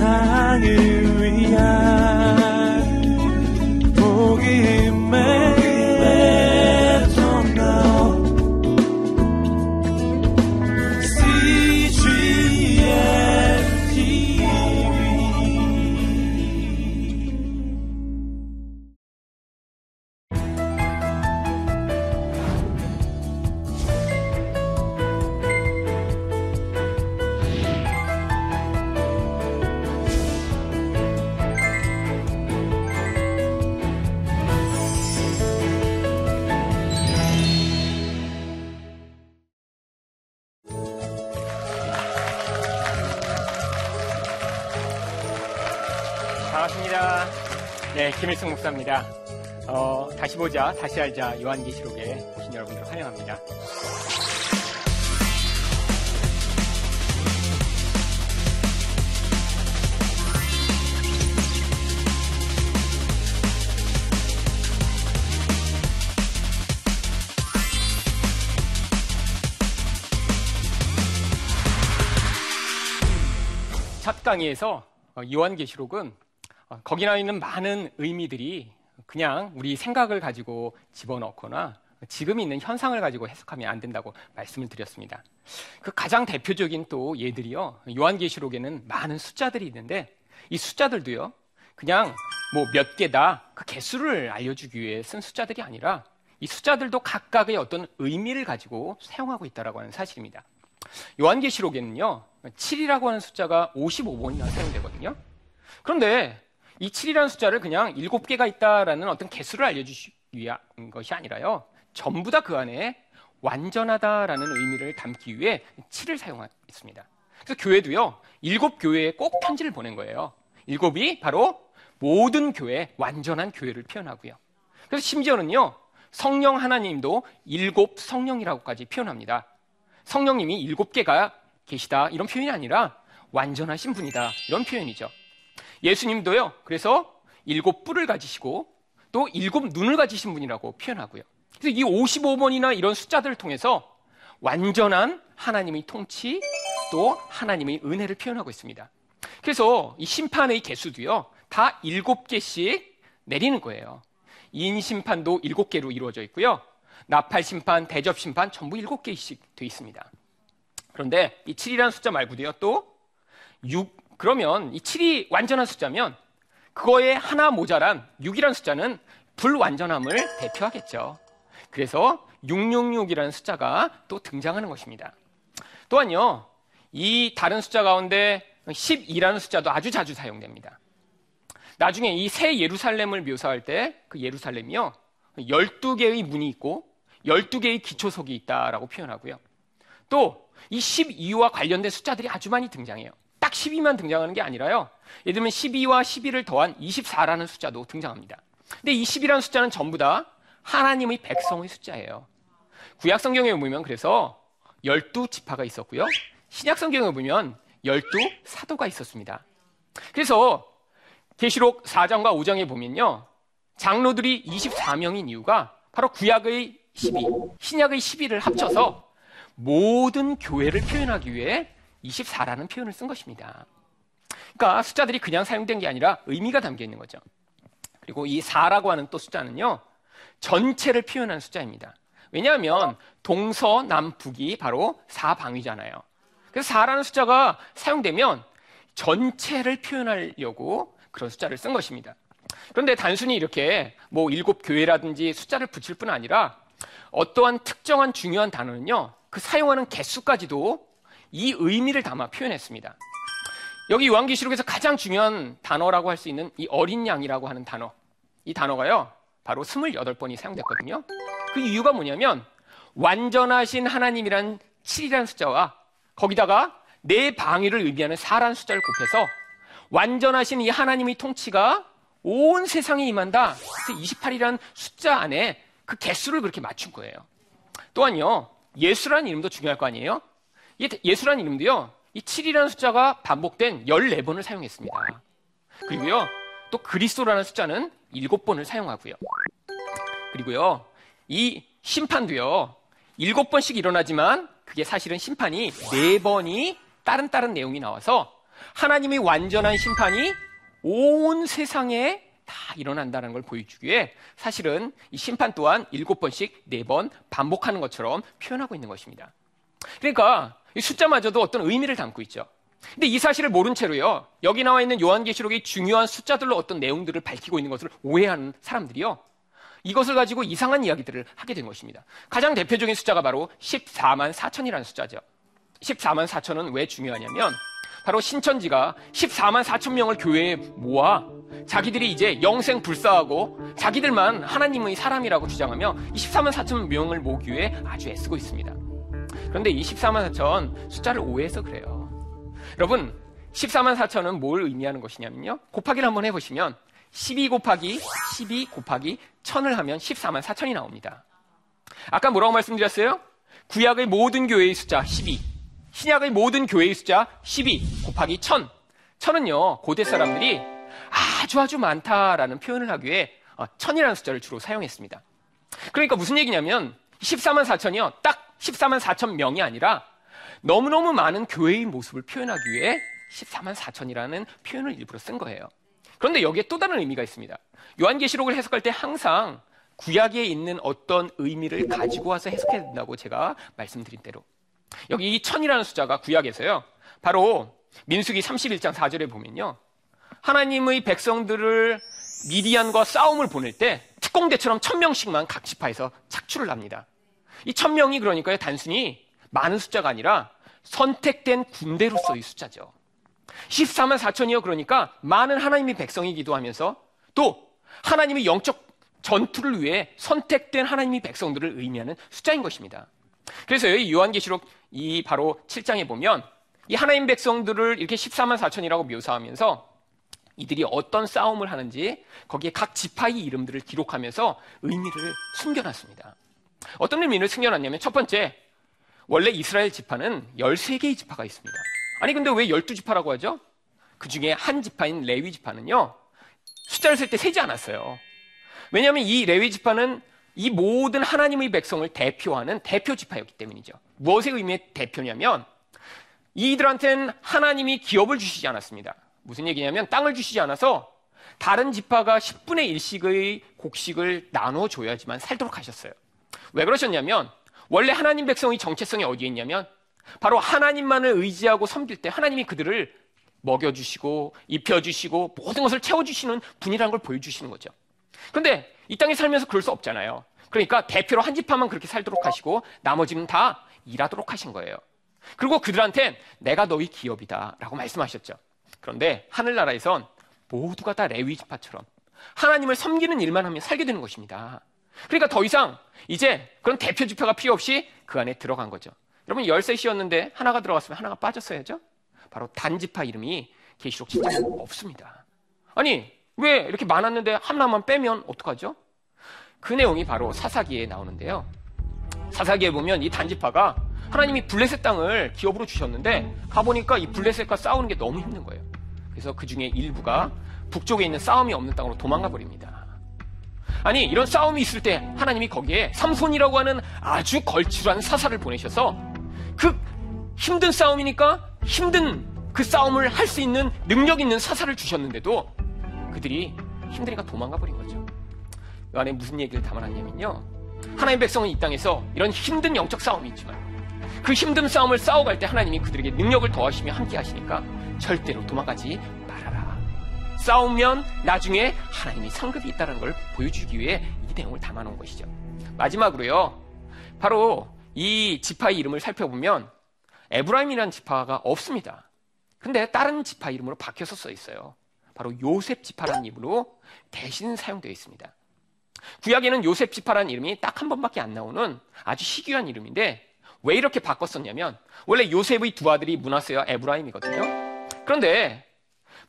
세상을 다시 알자 요한계시록에 오신 여러분들 환영합니다. 첫 강의에서 어, 요한계시록은 어, 거기 나 있는 많은 의미들이 그냥 우리 생각을 가지고 집어넣거나 지금 있는 현상을 가지고 해석하면 안 된다고 말씀을 드렸습니다. 그 가장 대표적인 또 예들이요. 요한계시록에는 많은 숫자들이 있는데 이 숫자들도요. 그냥 뭐 몇 개다 그 개수를 알려주기 위해 쓴 숫자들이 아니라 이 숫자들도 각각의 어떤 의미를 가지고 사용하고 있다라고 하는 사실입니다. 요한계시록에는요. 7이라고 하는 숫자가 55번이나 사용되거든요. 그런데 이 7이라는 숫자를 그냥 7개가 있다라는 어떤 개수를 알려주기 위한 것이 아니라요. 전부 다 그 안에 완전하다라는 의미를 담기 위해 7을 사용했습니다. 그래서 교회도요. 일곱 교회에 꼭 편지를 보낸 거예요. 일곱이 바로 모든 교회, 완전한 교회를 표현하고요. 그래서 심지어는요. 성령 하나님도 일곱 성령이라고까지 표현합니다. 성령님이 일곱 개가 계시다 이런 표현이 아니라 완전하신 분이다 이런 표현이죠. 예수님도요. 그래서 일곱 뿔을 가지시고 또 일곱 눈을 가지신 분이라고 표현하고요. 그래서 이 55번이나 이런 숫자들을 통해서 완전한 하나님의 통치 또 하나님의 은혜를 표현하고 있습니다. 그래서 이 심판의 개수도요. 다 일곱 개씩 내리는 거예요. 인 심판도 일곱 개로 이루어져 있고요. 나팔 심판, 대접 심판 전부 일곱 개씩 되어 있습니다. 그런데 이 7이라는 숫자 말고도요. 또 6, 그러면 이 7이 완전한 숫자면 그거에 하나 모자란 6이라는 숫자는 불완전함을 대표하겠죠. 그래서 666이라는 숫자가 또 등장하는 것입니다. 또한요, 이 다른 숫자 가운데 12라는 숫자도 아주 자주 사용됩니다. 나중에 이 새 예루살렘을 묘사할 때 그 예루살렘이요, 12개의 문이 있고 12개의 기초석이 있다라고 표현하고요. 또 이 12와 관련된 숫자들이 아주 많이 등장해요. 딱 12만 등장하는 게 아니라요. 예를 들면 12와 11을 더한 24라는 숫자도 등장합니다. 근데 이 10이라는 숫자는 전부 다 하나님의 백성의 숫자예요. 구약 성경에 보면 그래서 12 지파가 있었고요. 신약 성경에 보면 12 사도가 있었습니다. 그래서 계시록 4장과 5장에 보면요. 장로들이 24명인 이유가 바로 구약의 12, 신약의 12를 합쳐서 모든 교회를 표현하기 위해 24라는 표현을 쓴 것입니다. 그러니까 숫자들이 그냥 사용된 게 아니라 의미가 담겨 있는 거죠. 그리고 이 4라고 하는 또 숫자는요, 전체를 표현하는 숫자입니다. 왜냐하면 동서남북이 바로 사방위잖아요. 그래서 4라는 숫자가 사용되면 전체를 표현하려고 그런 숫자를 쓴 것입니다. 그런데 단순히 이렇게 뭐 일곱 교회라든지 숫자를 붙일 뿐 아니라 어떠한 특정한 중요한 단어는요, 그 사용하는 개수까지도 이 의미를 담아 표현했습니다. 여기 요한계시록에서 가장 중요한 단어라고 할 수 있는 이 어린 양이라고 하는 단어. 이 단어가요. 바로 28번이 사용됐거든요. 그 이유가 뭐냐면 완전하신 하나님이란 7이라는 숫자와 거기다가 내 방위를 의미하는 4라는 숫자를 곱해서 완전하신 이 하나님의 통치가 온 세상에 임한다. 그래서 28이라는 숫자 안에 그 개수를 그렇게 맞춘 거예요. 또한요. 예수라는 이름도 중요할 거 아니에요? 예수라는 이름도요, 이 7이라는 숫자가 반복된 14번을 사용했습니다. 그리고요, 또 그리스도라는 숫자는 7번을 사용하고요. 그리고요, 이 심판도요, 7번씩 일어나지만 그게 사실은 심판이 4번이 다른 다른 내용이 나와서 하나님의 완전한 심판이 온 세상에 다 일어난다는 걸 보여주기 위해 사실은 이 심판 또한 일곱 번씩 네번 반복하는 것처럼 표현하고 있는 것입니다. 그러니까 이 숫자마저도 어떤 의미를 담고 있죠. 근데 이 사실을 모른 채로요. 여기 나와 있는 요한계시록의 중요한 숫자들로 어떤 내용들을 밝히고 있는 것을 오해하는 사람들이요. 이것을 가지고 이상한 이야기들을 하게 된 것입니다. 가장 대표적인 숫자가 바로 14만 4천이라는 숫자죠. 14만 4천은 왜 중요하냐면 바로 신천지가 14만 4천 명을 교회에 모아 자기들이 이제 영생 불사하고 자기들만 하나님의 사람이라고 주장하며 이 14만 4천 명을 모으기 위해 아주 애쓰고 있습니다. 그런데 이 14만 4천 숫자를 오해해서 그래요. 여러분, 14만 4천은 뭘 의미하는 것이냐면요. 곱하기를 한번 해보시면 12 곱하기 12 곱하기 1000을 하면 14만 4천이 나옵니다. 아까 뭐라고 말씀드렸어요? 구약의 모든 교회의 숫자 12, 신약의 모든 교회의 숫자 12 곱하기 1000. 1000은요, 고대 사람들이 아주 아주 많다라는 표현을 하기 위해 1000이라는 숫자를 주로 사용했습니다. 그러니까 무슨 얘기냐면 14만 4천이요, 딱 14만 4천 명이 아니라 너무너무 많은 교회의 모습을 표현하기 위해 14만 4천이라는 표현을 일부러 쓴 거예요. 그런데 여기에 또 다른 의미가 있습니다. 요한계시록을 해석할 때 항상 구약에 있는 어떤 의미를 가지고 와서 해석해야 된다고 제가 말씀드린 대로. 여기 이 천이라는 숫자가 구약에서요. 바로 민수기 31장 4절에 보면요. 하나님의 백성들을 미디안과 싸움을 보낼 때 특공대처럼 천 명씩만 각 지파에서 착출을 합니다. 이 천 명이 그러니까요. 단순히 많은 숫자가 아니라 선택된 군대로서의 숫자죠. 14만 4천이요. 그러니까 많은 하나님의 백성이 기도하면서 또 하나님의 영적 전투를 위해 선택된 하나님의 백성들을 의미하는 숫자인 것입니다. 그래서 여기 요한계시록 이 바로 7장에 보면 이 하나님 백성들을 이렇게 14만 4천이라고 묘사하면서 이들이 어떤 싸움을 하는지 거기에 각 지파의 이름들을 기록하면서 의미를 숨겨놨습니다. 어떤 의미를 숨겨놨냐면 첫 번째, 원래 이스라엘 지파는 13개의 지파가 있습니다. 아니 근데 왜 12지파라고 하죠? 그 중에 한 지파인 레위 지파는요. 숫자를 쓸때 세지 않았어요. 왜냐하면 이 레위 지파는 이 모든 하나님의 백성을 대표하는 대표 지파였기 때문이죠. 무엇의 의미의 대표냐면 이들한테는 하나님이 기업을 주시지 않았습니다. 무슨 얘기냐면 땅을 주시지 않아서 다른 지파가 10분의 1씩의 곡식을 나눠 줘야지만 살도록 하셨어요. 왜 그러셨냐면 원래 하나님 백성의 정체성이 어디에 있냐면 바로 하나님만을 의지하고 섬길 때 하나님이 그들을 먹여주시고 입혀주시고 모든 것을 채워주시는 분이라는 걸 보여주시는 거죠. 그런데 이 땅에 살면서 그럴 수 없잖아요. 그러니까 대표로 한 지파만 그렇게 살도록 하시고 나머지는 다 일하도록 하신 거예요. 그리고 그들한테 내가 너희 기업이다 라고 말씀하셨죠. 그런데 하늘나라에선 모두가 다 레위 지파처럼 하나님을 섬기는 일만 하면 살게 되는 것입니다. 그러니까 더 이상 이제 그런 대표 지표가 필요 없이 그 안에 들어간 거죠. 여러분 열셋이었는데 하나가 들어갔으면 하나가 빠졌어야죠. 바로 단지파 이름이 계시록 7장에 없습니다. 아니 왜 이렇게 많았는데 하나만 빼면 어떡하죠? 그 내용이 바로 사사기에 나오는데요. 사사기에 보면 이 단지파가 하나님이 블레셋 땅을 기업으로 주셨는데 가보니까 이 블레셋과 싸우는 게 너무 힘든 거예요. 그래서 그 중에 일부가 북쪽에 있는 싸움이 없는 땅으로 도망가 버립니다. 아니 이런 싸움이 있을 때 하나님이 거기에 삼손이라고 하는 아주 걸출한 사사를 보내셔서 그 힘든 싸움이니까 힘든 그 싸움을 할 수 있는 능력 있는 사사를 주셨는데도 그들이 힘드니까 도망가 버린 거죠. 이 안에 무슨 얘기를 담아놨냐면요. 하나님 백성은 이 땅에서 이런 힘든 영적 싸움이 있지만 그 힘든 싸움을 싸워갈 때 하나님이 그들에게 능력을 더하시며 함께 하시니까 절대로 도망가지. 싸우면 나중에 하나님이 상급이 있다는 걸 보여주기 위해 이 내용을 담아놓은 것이죠. 마지막으로요. 바로 이 지파의 이름을 살펴보면 에브라임이라는 지파가 없습니다. 근데 다른 지파 이름으로 바뀌어서 써 있어요. 바로 요셉 지파라는 이름으로 대신 사용되어 있습니다. 구약에는 요셉 지파라는 이름이 딱 한 번밖에 안 나오는 아주 희귀한 이름인데 왜 이렇게 바꿨었냐면 원래 요셉의 두 아들이 문하세와 에브라임이거든요. 그런데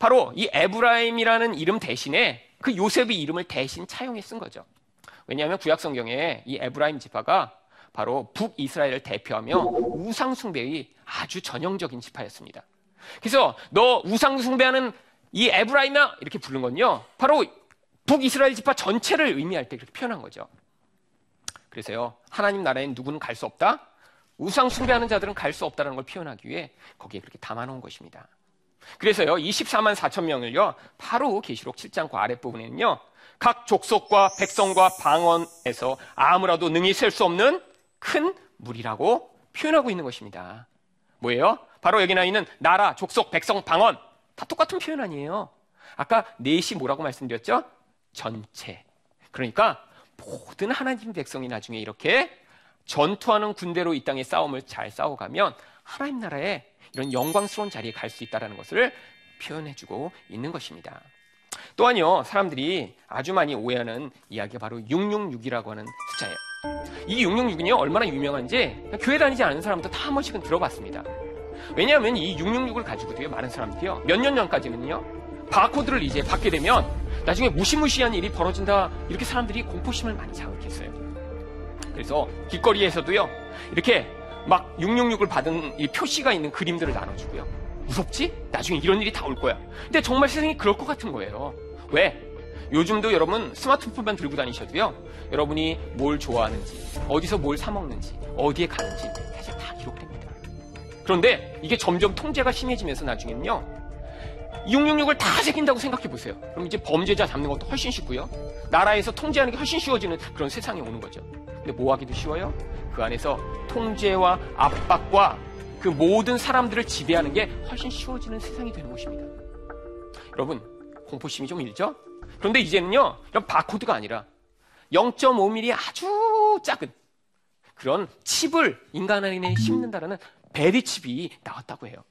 바로 이 에브라임이라는 이름 대신에 그 요셉의 이름을 대신 차용해 쓴 거죠. 왜냐하면 구약 성경에 이 에브라임 지파가 바로 북이스라엘을 대표하며 우상숭배의 아주 전형적인 지파였습니다. 그래서 너 우상숭배하는 이 에브라임아 이렇게 부른 건요. 바로 북이스라엘 지파 전체를 의미할 때 그렇게 표현한 거죠. 그래서요. 하나님 나라엔 누구는 갈 수 없다. 우상 숭배하는 자들은 갈 수 없다는 걸 표현하기 위해 거기에 그렇게 담아 놓은 것입니다. 그래서요, 24만 4천 명을요, 바로 계시록 7장 그 아랫부분에는요, 각 족속과 백성과 방언에서 아무라도 능히 셀 수 없는 큰 물이라고 표현하고 있는 것입니다. 뭐예요? 바로 여기 나 있는 나라, 족속, 백성, 방언. 다 똑같은 표현 아니에요. 아까 넷이 뭐라고 말씀드렸죠? 전체. 그러니까 모든 하나님 백성이 나중에 이렇게 전투하는 군대로 이 땅의 싸움을 잘 싸워가면 하나님 나라에 이런 영광스러운 자리에 갈 수 있다는 것을 표현해주고 있는 것입니다. 또한요, 사람들이 아주 많이 오해하는 이야기가 바로 666이라고 하는 숫자예요. 이 666은요, 얼마나 유명한지 교회 다니지 않은 사람도 다 한 번씩은 들어봤습니다. 왜냐하면 이 666을 가지고 되게 많은 사람들이요, 몇 년 전까지는요, 바코드를 이제 받게 되면 나중에 무시무시한 일이 벌어진다, 이렇게 사람들이 공포심을 많이 자극했어요. 그래서 길거리에서도요, 이렇게 막 666을 받은 이 표시가 있는 그림들을 나눠주고요. 무섭지? 나중에 이런 일이 다 올 거야. 근데 정말 세상이 그럴 것 같은 거예요. 왜? 요즘도 여러분 스마트폰만 들고 다니셔도요. 여러분이 뭘 좋아하는지, 어디서 뭘 사먹는지, 어디에 가는지 사실 다 기록됩니다. 그런데 이게 점점 통제가 심해지면서 나중에는요. 666을 다 새긴다고 생각해 보세요. 그럼 이제 범죄자 잡는 것도 훨씬 쉽고요. 나라에서 통제하는 게 훨씬 쉬워지는 그런 세상이 오는 거죠. 근데 뭐 하기도 쉬워요? 그 안에서 통제와 압박과 그 모든 사람들을 지배하는 게 훨씬 쉬워지는 세상이 되는 것입니다. 여러분, 공포심이 좀 일죠? 그런데 이제는요, 이런 바코드가 아니라 0.5mm 아주 작은 그런 칩을 인간 안에 심는다라는 베리 칩이 나왔다고 해요.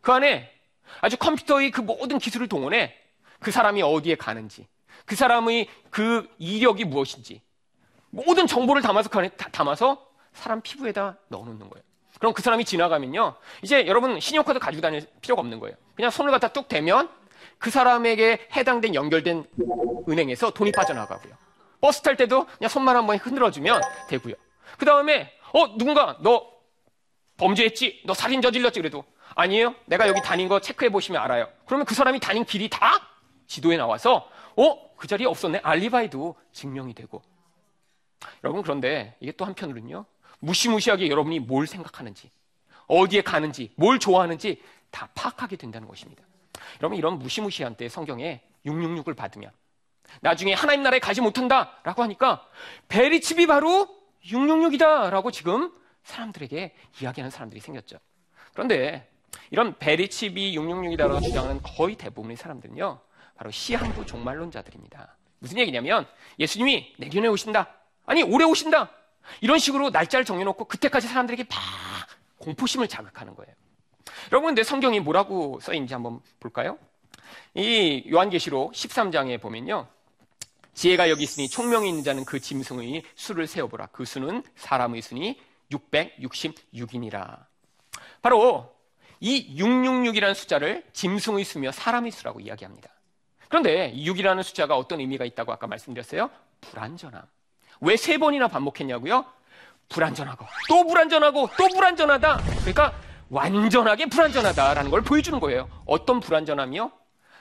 그 안에 아주 컴퓨터의 그 모든 기술을 동원해 그 사람이 어디에 가는지, 그 사람의 그 이력이 무엇인지, 모든 정보를 담아서 담아서 사람 피부에다 넣어놓는 거예요. 그럼 그 사람이 지나가면요. 이제 여러분 신용카드 가지고 다닐 필요가 없는 거예요. 그냥 손을 갖다 뚝 대면 그 사람에게 해당된 연결된 은행에서 돈이 빠져나가고요. 버스 탈 때도 그냥 손만 한 번 흔들어주면 되고요. 그 다음에 어 누군가 너 범죄했지? 너 살인 저질렀지? 그래도 아니에요. 내가 여기 다닌 거 체크해 보시면 알아요. 그러면 그 사람이 다닌 길이 다 지도에 나와서 어? 그 자리에 없었네. 알리바이도 증명이 되고. 여러분 그런데 이게 또 한편으로는요. 무시무시하게 여러분이 뭘 생각하는지, 어디에 가는지, 뭘 좋아하는지 다 파악하게 된다는 것입니다. 여러분 이런 무시무시한 때 성경에 666을 받으면 나중에 하나님 나라에 가지 못한다라고 하니까 베리칩이 바로 666이다라고 지금 사람들에게 이야기하는 사람들이 생겼죠. 그런데 이런 베리칩이 666이다라고 주장하는 거의 대부분의 사람들은요. 바로 시한부 종말론자들입니다. 무슨 얘기냐면 예수님이 내년에 오신다. 아니 올해 오신다. 이런 식으로 날짜를 정해놓고 그때까지 사람들에게 막 공포심을 자극하는 거예요. 여러분, 근데 성경이 뭐라고 써있는지 한번 볼까요? 이 요한계시록 13장에 보면요. 지혜가 여기 있으니 총명이 있는 자는 그 짐승의 수를 세어보라. 그 수는 사람의 수니 666이니라. 바로 이 666이라는 숫자를 짐승의 수며 사람의 수라고 이야기합니다. 그런데 6이라는 숫자가 어떤 의미가 있다고 아까 말씀드렸어요? 불안전함. 왜 세 번이나 반복했냐고요? 불안전하고 또 불안전하고 또 불안전하다. 그러니까 완전하게 불안전하다라는 걸 보여주는 거예요. 어떤 불안전함이요?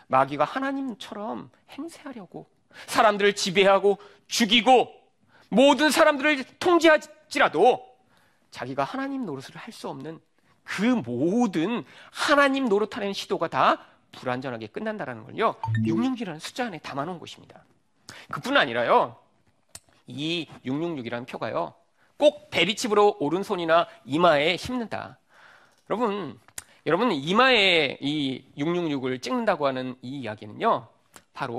마귀가 하나님처럼 행세하려고 사람들을 지배하고 죽이고 모든 사람들을 통제하지라도 자기가 하나님 노릇을 할 수 없는 그 모든 하나님 노릇하는 시도가 다 불안전하게 끝난다라는 걸요. 666이라는 숫자 안에 담아놓은 것입니다. 그뿐 아니라요. 이 666이라는 표가요. 꼭 베리칩으로 오른손이나 이마에 심는다. 여러분, 여러분 이마에 이 666을 찍는다고 하는 이 이야기는요. 바로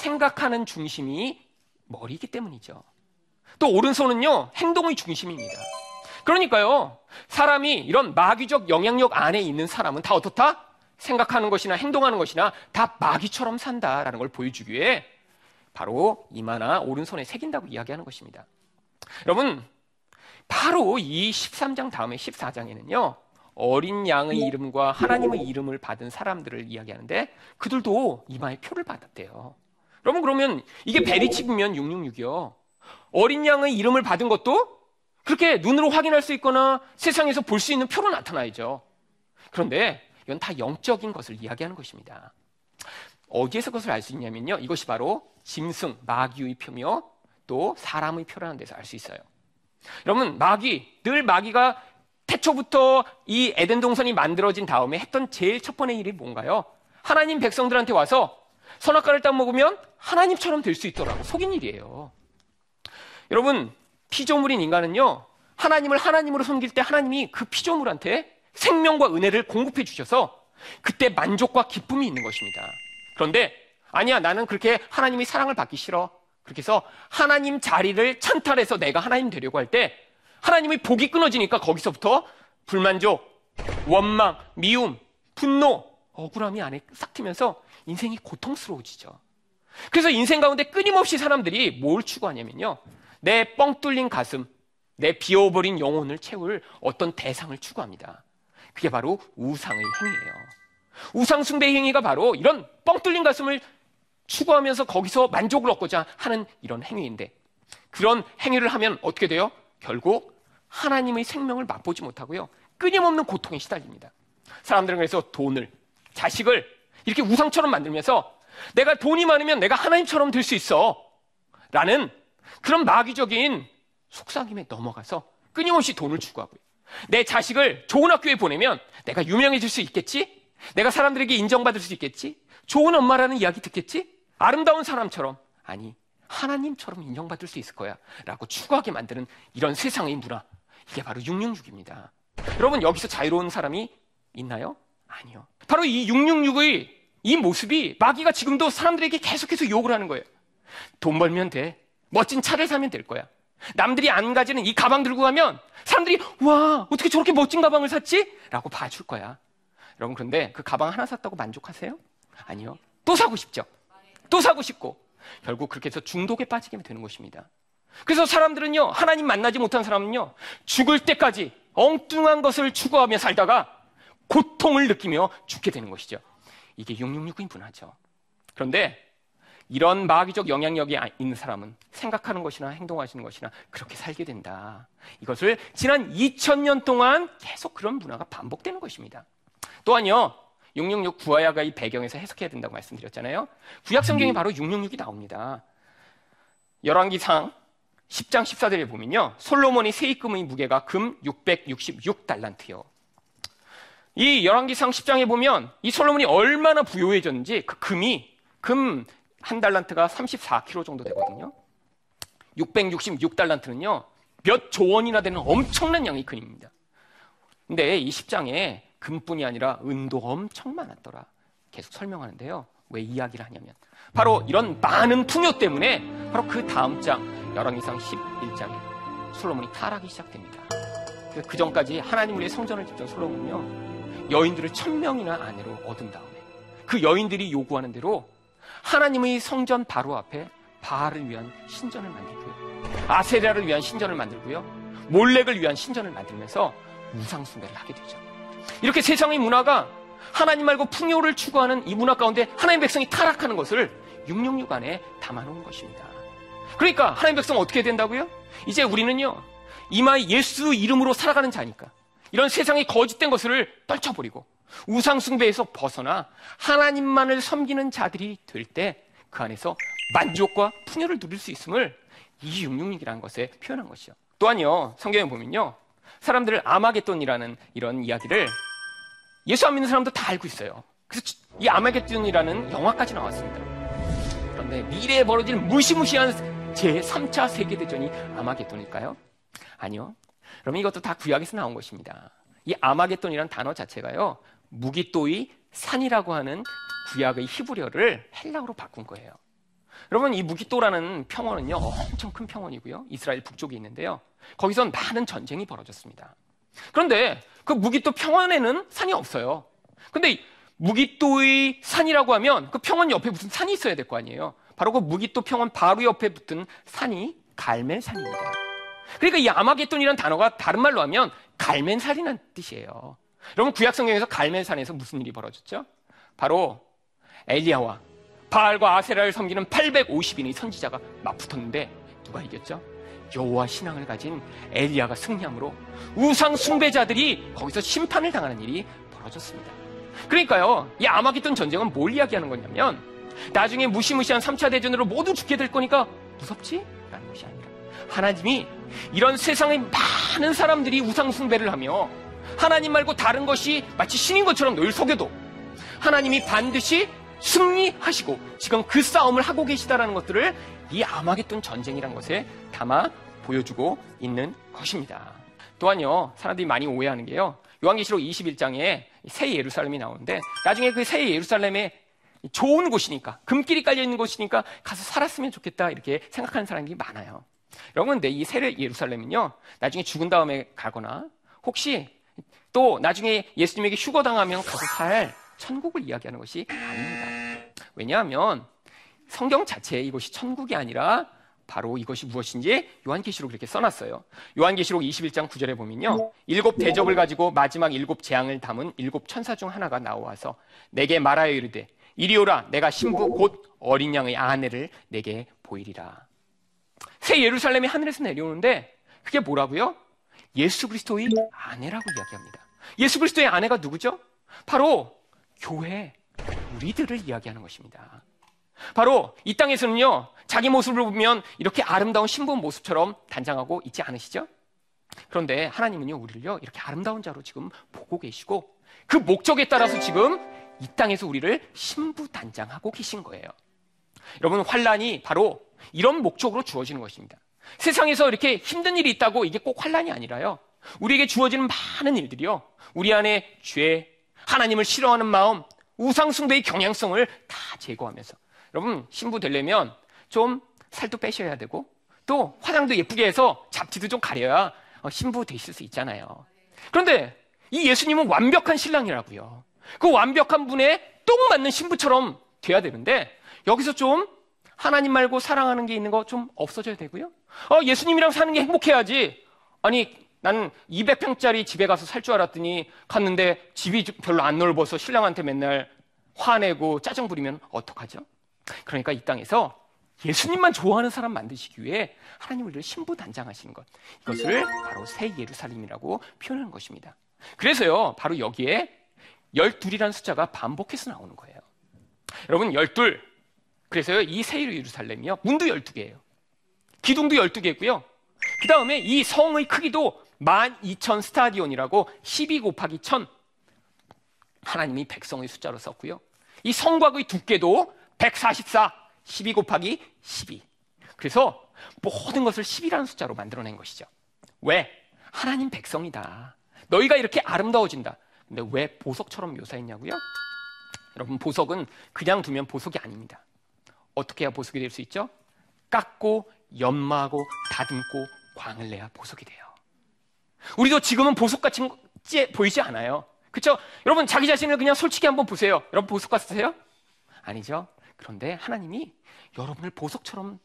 생각하는 중심이 머리이기 때문이죠. 또 오른손은요. 행동의 중심입니다. 그러니까요. 사람이 이런 마귀적 영향력 안에 있는 사람은 다 어떻다? 생각하는 것이나 행동하는 것이나 다 마귀처럼 산다라는 걸 보여주기 위해 바로 이마나 오른손에 새긴다고 이야기하는 것입니다. 여러분, 바로 이 13장 다음에 14장에는요, 어린 양의 이름과 하나님의 이름을 받은 사람들을 이야기하는데, 그들도 이마에 표를 받았대요. 여러분, 그러면 이게 베리칩이면 666이요. 어린 양의 이름을 받은 것도 그렇게 눈으로 확인할 수 있거나 세상에서 볼 수 있는 표로 나타나야죠. 그런데 이건 다 영적인 것을 이야기하는 것입니다. 어디에서 그것을 알 수 있냐면요. 이것이 바로 짐승, 마귀의 표며 또 사람의 표라는 데서 알 수 있어요. 여러분, 마귀, 늘 마귀가 태초부터 이 에덴 동산이 만들어진 다음에 했던 제일 첫 번째 일이 뭔가요? 하나님 백성들한테 와서 선악과를 딱 먹으면 하나님처럼 될 수 있더라고 속인 일이에요. 여러분 피조물인 인간은요 하나님을 하나님으로 섬길 때 하나님이 그 피조물한테 생명과 은혜를 공급해 주셔서 그때 만족과 기쁨이 있는 것입니다. 그런데 아니야 나는 그렇게 하나님의 사랑을 받기 싫어. 그렇게 해서 하나님 자리를 찬탈해서 내가 하나님 되려고 할 때 하나님의 복이 끊어지니까 거기서부터 불만족, 원망, 미움, 분노, 억울함이 안에 싹 트면서 인생이 고통스러워지죠. 그래서 인생 가운데 끊임없이 사람들이 뭘 추구하냐면요. 내 뻥 뚫린 가슴, 내 비어버린 영혼을 채울 어떤 대상을 추구합니다. 그게 바로 우상의 행위예요. 우상숭배 행위가 바로 이런 뻥 뚫린 가슴을 추구하면서 거기서 만족을 얻고자 하는 이런 행위인데 그런 행위를 하면 어떻게 돼요? 결국 하나님의 생명을 맛보지 못하고요. 끊임없는 고통에 시달립니다. 사람들은 그래서 돈을, 자식을 이렇게 우상처럼 만들면서 내가 돈이 많으면 내가 하나님처럼 될 수 있어. 라는 그런 마귀적인 속삭임에 넘어가서 끊임없이 돈을 추구하고요. 내 자식을 좋은 학교에 보내면 내가 유명해질 수 있겠지? 내가 사람들에게 인정받을 수 있겠지? 좋은 엄마라는 이야기 듣겠지? 아름다운 사람처럼. 아니, 하나님처럼 인정받을 수 있을 거야. 라고 추구하게 만드는 이런 세상의 문화. 이게 바로 666입니다. 여러분, 여기서 자유로운 사람이 있나요? 아니요. 바로 이 666의 이 모습이 마귀가 지금도 사람들에게 계속해서 유혹을 하는 거예요. 돈 벌면 돼. 멋진 차를 사면 될 거야. 남들이 안 가지는 이 가방 들고 가면 사람들이 와 어떻게 저렇게 멋진 가방을 샀지? 라고 봐줄 거야. 여러분 그런데 그 가방 하나 샀다고 만족하세요? 아니요. 또 사고 싶죠. 또 사고 싶고 결국 그렇게 해서 중독에 빠지게 되는 것입니다. 그래서 사람들은요 하나님 만나지 못한 사람은요 죽을 때까지 엉뚱한 것을 추구하며 살다가 고통을 느끼며 죽게 되는 것이죠. 이게 666인 분하죠. 그런데 이런 마귀적 영향력이 있는 사람은 생각하는 것이나 행동하시는 것이나 그렇게 살게 된다. 이것을 지난 2000년 동안 계속 그런 문화가 반복되는 것입니다. 또한요, 666 구하야가 이 배경에서 해석해야 된다고 말씀드렸잖아요. 구약 성경이 바로 666이 나옵니다. 열왕기상 10장 14절에 보면요. 솔로몬이 세입금의 무게가 금 666달란트요. 이 열왕기상 10장에 보면 이 솔로몬이 얼마나 부유해졌는지 그 금이 금 한 달란트가 34kg 정도 되거든요. 666달란트는요. 몇 조 원이나 되는 엄청난 양의 금입니다. 근데 이 10장에 금뿐이 아니라 은도 엄청 많았더라. 계속 설명하는데요. 왜 이야기를 하냐면 바로 이런 많은 풍요 때문에 바로 그 다음 장 열왕기상 11장에 솔로몬이 타락이 시작됩니다. 그 전까지 하나님 우리의 성전을 짓던 솔로몬은요 여인들을 천 명이나 아내로 얻은 다음에 그 여인들이 요구하는 대로 하나님의 성전 바로 앞에 바알을 위한 신전을 만들고요. 아세라를 위한 신전을 만들고요. 몰렉을 위한 신전을 만들면서 우상 숭배를 하게 되죠. 이렇게 세상의 문화가 하나님 말고 풍요를 추구하는 이 문화 가운데 하나님 백성이 타락하는 것을 666 안에 담아놓은 것입니다. 그러니까 하나님 백성 어떻게 된다고요? 이제 우리는요, 이마에 예수 이름으로 살아가는 자니까 이런 세상의 거짓된 것을 떨쳐버리고 우상 숭배에서 벗어나 하나님만을 섬기는 자들이 될 때 그 안에서 만족과 풍요를 누릴 수 있음을 이 666이라는 것에 표현한 것이죠. 또한요, 성경에 보면요. 사람들을 아마겟돈이라는 이런 이야기를 예수 안 믿는 사람도 다 알고 있어요. 그래서 이 아마겟돈이라는 영화까지 나왔습니다. 그런데 미래에 벌어질 무시무시한 제3차 세계대전이 아마겟돈일까요? 아니요. 그러면 이것도 다 구약에서 나온 것입니다. 이 아마겟돈이라는 단어 자체가요. 무기또의 산이라고 하는 구약의 히브리어를 헬라어로 바꾼 거예요. 여러분 이 무기또라는 평원은요 엄청 큰 평원이고요 이스라엘 북쪽에 있는데요 거기선 많은 전쟁이 벌어졌습니다. 그런데 그 무기또 평원에는 산이 없어요. 근데 무기또의 산이라고 하면 그 평원 옆에 무슨 산이 있어야 될 거 아니에요. 바로 그 무기또 평원 바로 옆에 붙은 산이 갈멜산입니다. 그러니까 이 아마겟돈이라는 단어가 다른 말로 하면 갈멜산이라는 뜻이에요. 여러분 구약 성경에서 갈멜산에서 무슨 일이 벌어졌죠? 바로 엘리야와 바알과 아세라를 섬기는 850인의 선지자가 맞붙었는데 누가 이겼죠? 여호와 신앙을 가진 엘리야가 승리함으로 우상 숭배자들이 거기서 심판을 당하는 일이 벌어졌습니다. 그러니까요, 이 아마겟돈 전쟁은 뭘 이야기하는 거냐면 나중에 무시무시한 3차 대전으로 모두 죽게 될 거니까 무섭지? 라는 것이 아니라 하나님이 이런 세상의 많은 사람들이 우상 숭배를 하며 하나님 말고 다른 것이 마치 신인 것처럼 늘 속여도 하나님이 반드시 승리하시고 지금 그 싸움을 하고 계시다라는 것들을 이 아마겟돈 전쟁이란 것에 담아 보여주고 있는 것입니다. 또한요, 사람들이 많이 오해하는 게요. 요한계시록 21장에 새 예루살렘이 나오는데 나중에 그 새 예루살렘에 좋은 곳이니까 금길이 깔려 있는 곳이니까 가서 살았으면 좋겠다 이렇게 생각하는 사람들이 많아요. 여러분 근데 이새 예루살렘은요 나중에 죽은 다음에 가거나 혹시 또 나중에 예수님에게 휴거당하면 가서 살 천국을 이야기하는 것이 아닙니다. 왜냐하면 성경 자체에 이것이 천국이 아니라 바로 이것이 무엇인지 요한계시록 이렇게 써놨어요. 요한계시록 21장 9절에 보면요. 일곱 대접을 가지고 마지막 일곱 재앙을 담은 일곱 천사 중 하나가 나와서 내게 말하여 이르되 이리 오라 내가 신부 곧 어린 양의 아내를 내게 보이리라. 새 예루살렘이 하늘에서 내려오는데 그게 뭐라고요? 예수 그리스도의 아내라고 이야기합니다. 예수 그리스도의 아내가 누구죠? 바로 교회 우리들을 이야기하는 것입니다. 바로 이 땅에서는요, 자기 모습을 보면 이렇게 아름다운 신부 모습처럼 단장하고 있지 않으시죠? 그런데 하나님은요, 우리를요, 이렇게 아름다운 자로 지금 보고 계시고 그 목적에 따라서 지금 이 땅에서 우리를 신부 단장하고 계신 거예요. 여러분, 환란이 바로 이런 목적으로 주어지는 것입니다. 세상에서 이렇게 힘든 일이 있다고 이게 꼭 환란이 아니라요. 우리에게 주어지는 많은 일들이요. 우리 안에 죄, 하나님을 싫어하는 마음, 우상숭배의 경향성을 다 제거하면서 여러분 신부 되려면 좀 살도 빼셔야 되고 또 화장도 예쁘게 해서 잡티도 좀 가려야 어, 신부 되실 수 있잖아요. 그런데 이 예수님은 완벽한 신랑이라고요. 그 완벽한 분에 똥 맞는 신부처럼 돼야 되는데 여기서 좀 하나님 말고 사랑하는 게 있는 거 좀 없어져야 되고요. 어, 예수님이랑 사는 게 행복해야지. 아니 나는 200평짜리 집에 가서 살 줄 알았더니 갔는데 집이 별로 안 넓어서 신랑한테 맨날 화내고 짜증 부리면 어떡하죠? 그러니까 이 땅에서 예수님만 좋아하는 사람 만드시기 위해 하나님 우리를 신부 단장하시는 것. 이것을 바로 새 예루살렘이라고 표현하는 것입니다. 그래서요, 바로 여기에 열둘이라는 숫자가 반복해서 나오는 거예요. 여러분, 열둘. 그래서요, 이 새 예루살렘이요, 문도 열두 개예요. 기둥도 열두 개고요. 그 다음에 이 성의 크기도 12,000 스타디온이라고 12 곱하기 1000 하나님이 백성의 숫자로 썼고요. 이 성곽의 두께도 144, 12 곱하기 12. 그래서 모든 것을 10이라는 숫자로 만들어낸 것이죠. 왜? 하나님 백성이다. 너희가 이렇게 아름다워진다. 근데 왜 보석처럼 묘사했냐고요? 여러분, 보석은 그냥 두면 보석이 아닙니다. 어떻게 해야 보석이 될 수 있죠? 깎고, 연마하고, 다듬고, 광을 내야 보석이 돼요. 우리도 지금은 보석같이 보이지 않아요. 그렇죠? 여러분 자기 자신을 그냥 솔직히 한번 보세요. 여러분 보석 같으세요? 아니죠. 그런데 하나님이 여러분을 보석처럼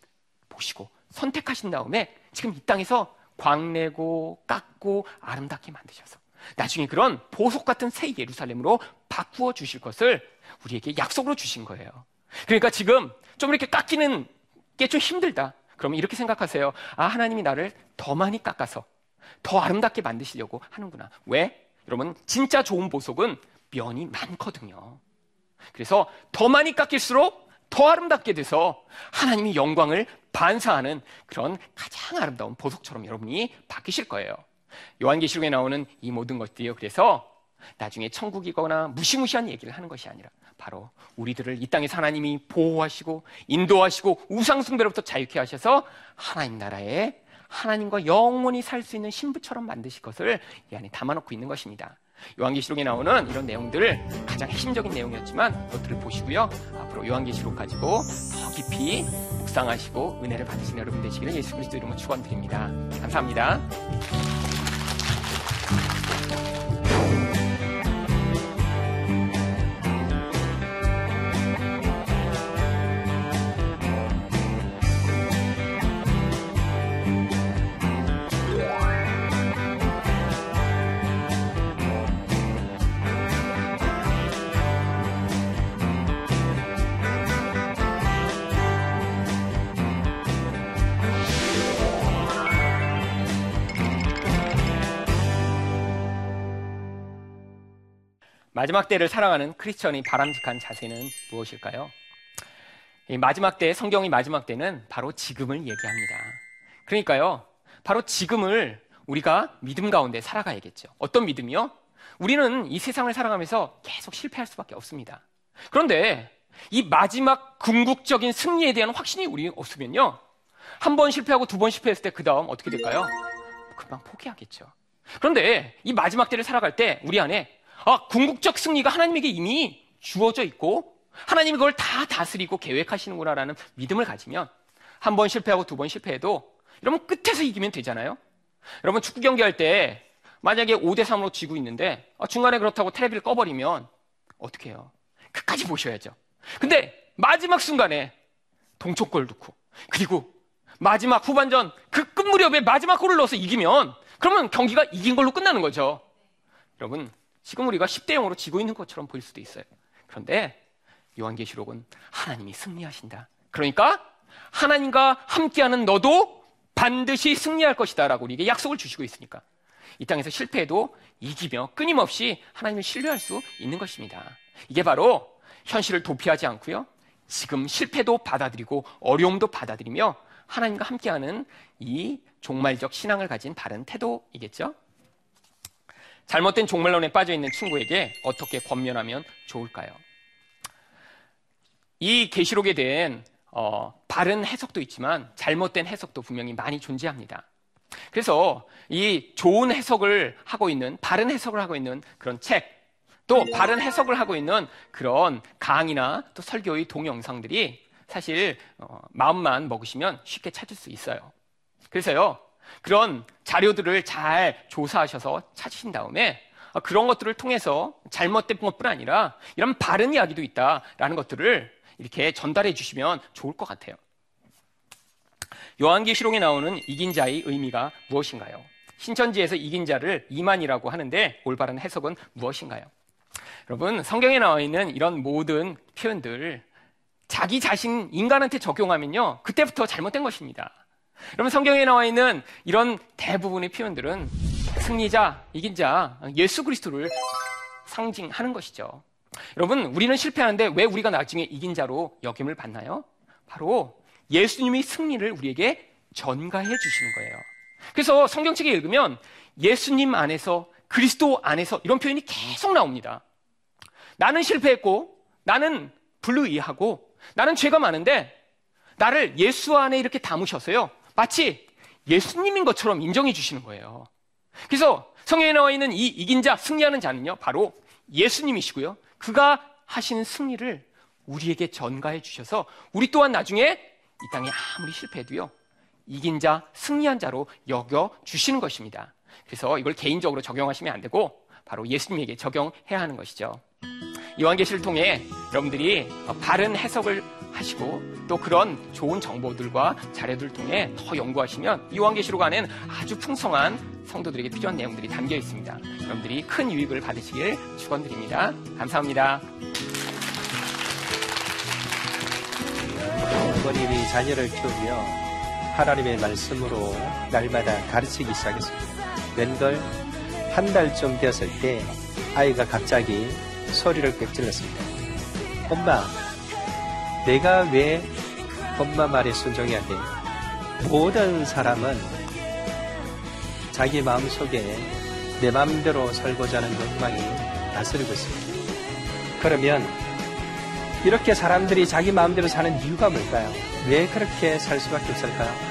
보시고 선택하신 다음에 지금 이 땅에서 광내고 깎고 아름답게 만드셔서 나중에 그런 보석 같은 새 예루살렘으로 바꾸어 주실 것을 우리에게 약속으로 주신 거예요. 그러니까 지금 좀 이렇게 깎이는 게 좀 힘들다. 그러면 이렇게 생각하세요. 아, 하나님이 나를 더 많이 깎아서 더 아름답게 만드시려고 하는구나. 왜? 여러분, 진짜 좋은 보석은 면이 많거든요. 그래서 더 많이 깎일수록 더 아름답게 돼서 하나님이 영광을 반사하는 그런 가장 아름다운 보석처럼 여러분이 바뀌실 거예요. 요한계시록에 나오는 이 모든 것들이요. 그래서 나중에 천국이거나 무시무시한 얘기를 하는 것이 아니라 바로 우리들을 이 땅에서 하나님이 보호하시고 인도하시고 우상숭배로부터 자유케 하셔서 하나님 나라에 하나님과 영원히 살 수 있는 신부처럼 만드실 것을 이 안에 담아놓고 있는 것입니다. 요한계시록에 나오는 이런 내용들을 가장 핵심적인 내용이었지만 이것들을 보시고요. 앞으로 요한계시록 가지고 더 깊이 묵상하시고 은혜를 받으시는 여러분 되시기를 예수 그리스도 이름으로 축원드립니다. 감사합니다. 마지막 때를 사랑하는 크리스천의 바람직한 자세는 무엇일까요? 이 마지막 때, 성경의 마지막 때는 바로 지금을 얘기합니다. 그러니까요, 바로 지금을 우리가 믿음 가운데 살아가야겠죠. 어떤 믿음이요? 우리는 이 세상을 살아가면서 계속 실패할 수밖에 없습니다. 그런데 이 마지막 궁극적인 승리에 대한 확신이 우리 없으면요. 한 번 실패하고 두 번 실패했을 때 그 다음 어떻게 될까요? 금방 포기하겠죠. 그런데 이 마지막 때를 살아갈 때 우리 안에 아, 궁극적 승리가 하나님에게 이미 주어져 있고 하나님이 그걸 다 다스리고 계획하시는구나라는 믿음을 가지면 한 번 실패하고 두 번 실패해도 여러분 끝에서 이기면 되잖아요. 여러분 축구 경기할 때 만약에 5대 3으로 지고 있는데 아, 중간에 그렇다고 테레비를 꺼버리면 어떻게 해요? 끝까지 보셔야죠. 근데 마지막 순간에 동쪽골 넣고 그리고 마지막 후반전 그 끝 무렵에 마지막 골을 넣어서 이기면 그러면 경기가 이긴 걸로 끝나는 거죠. 여러분 지금 우리가 10대 0으로 지고 있는 것처럼 보일 수도 있어요. 그런데 요한계시록은 하나님이 승리하신다. 그러니까 하나님과 함께하는 너도 반드시 승리할 것이다라고 우리에게 약속을 주시고 있으니까 이 땅에서 실패해도 이기며 끊임없이 하나님을 신뢰할 수 있는 것입니다. 이게 바로 현실을 도피하지 않고요. 지금 실패도 받아들이고 어려움도 받아들이며 하나님과 함께하는 이 종말적 신앙을 가진 바른 태도이겠죠. 잘못된 종말론에 빠져 있는 친구에게 어떻게 권면하면 좋을까요? 이 계시록에 대한 어, 바른 해석도 있지만 잘못된 해석도 분명히 많이 존재합니다. 그래서 이 좋은 해석을 하고 있는 바른 해석을 하고 있는 그런 책, 또 바른 해석을 하고 있는 그런 강의나 또 설교의 동영상들이 사실 어, 마음만 먹으시면 쉽게 찾을 수 있어요. 그래서요 그런 자료들을 잘 조사하셔서 찾으신 다음에 어, 그런 것들을 통해서 잘못된 것뿐 아니라 이런 바른 이야기도 있다라는 것들을 이렇게 전달해 주시면 좋을 것 같아요. 요한계시록에 나오는 이긴 자의 의미가 무엇인가요? 신천지에서 이긴 자를 이만이라고 하는데 올바른 해석은 무엇인가요? 여러분, 성경에 나와 있는 이런 모든 표현들 자기 자신 인간한테 적용하면요. 그때부터 잘못된 것입니다. 여러분 성경에 나와 있는 이런 대부분의 표현들은 승리자, 이긴 자, 예수 그리스도를 상징하는 것이죠. 여러분, 우리는 실패하는데 왜 우리가 나중에 이긴 자로 여김을 받나요? 바로 예수님이 승리를 우리에게 전가해 주시는 거예요. 그래서 성경책에 읽으면 예수님 안에서 그리스도 안에서 이런 표현이 계속 나옵니다. 나는 실패했고 나는 불의하고 나는 죄가 많은데 나를 예수 안에 이렇게 담으셔서요. 마치 예수님인 것처럼 인정해 주시는 거예요. 그래서 성경에 나와 있는 이 이긴 자, 승리하는 자는요. 바로 예수님이시고요. 그가 하시는 승리를 우리에게 전가해 주셔서 우리 또한 나중에 이 땅에 아무리 실패해도요. 이긴 자, 승리한 자로 여겨 주시는 것입니다. 그래서 이걸 개인적으로 적용하시면 안 되고 바로 예수님에게 적용해야 하는 것이죠. 요한계시를 통해 여러분들이 바른 해석을 하시고 또 그런 좋은 정보들과 자료들을 통해 더 연구하시면 요한계시록 안에는 아주 풍성한 성도들에게 필요한 내용들이 담겨 있습니다. 여러분들이 큰 유익을 받으시길 축원드립니다. 감사합니다. 부모님이 자녀를 키우며 하나님의 말씀으로 날마다 가르치기 시작했습니다. 웬걸 한 달쯤 되었을 때 아이가 갑자기 소리를 꿰질렀습니다. 엄마, 내가 왜 엄마 말에 순종해야 돼? 모든 사람은 자기 마음 속에 내 마음대로 살고자 하는 욕망이 다스리고 있습니다. 그러면 이렇게 사람들이 자기 마음대로 사는 이유가 뭘까요? 왜 그렇게 살 수밖에 없을까요?